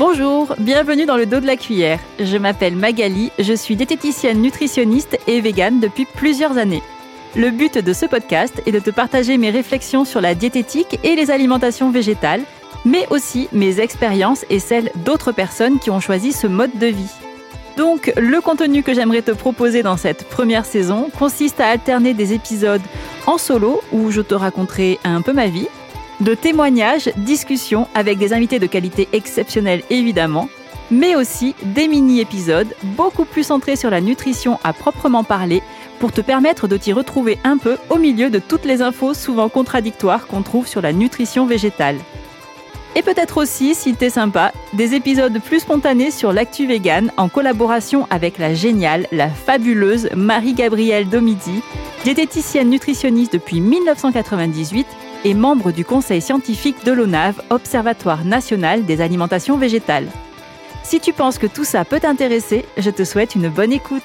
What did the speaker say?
Bonjour, bienvenue dans le dos de la cuillère. Je m'appelle Magali, je suis diététicienne nutritionniste et végane depuis plusieurs années. Le but de ce podcast est de te partager mes réflexions sur la diététique et les alimentations végétales, mais aussi mes expériences et celles d'autres personnes qui ont choisi ce mode de vie. Donc, le contenu que j'aimerais te proposer dans cette première saison consiste à alterner des épisodes en solo où je te raconterai un peu ma vie, de témoignages, discussions avec des invités de qualité exceptionnelle évidemment, mais aussi des mini-épisodes beaucoup plus centrés sur la nutrition à proprement parler pour te permettre de t'y retrouver un peu au milieu de toutes les infos souvent contradictoires qu'on trouve sur la nutrition végétale. Et peut-être aussi, s'il t'est sympa, des épisodes plus spontanés sur l'actu vegan en collaboration avec la géniale, la fabuleuse Marie-Gabrielle Domidi, diététicienne nutritionniste depuis 1998 et membre du conseil scientifique de l'ONAV, Observatoire national des alimentations végétales. Si tu penses que tout ça peut t'intéresser, je te souhaite une bonne écoute.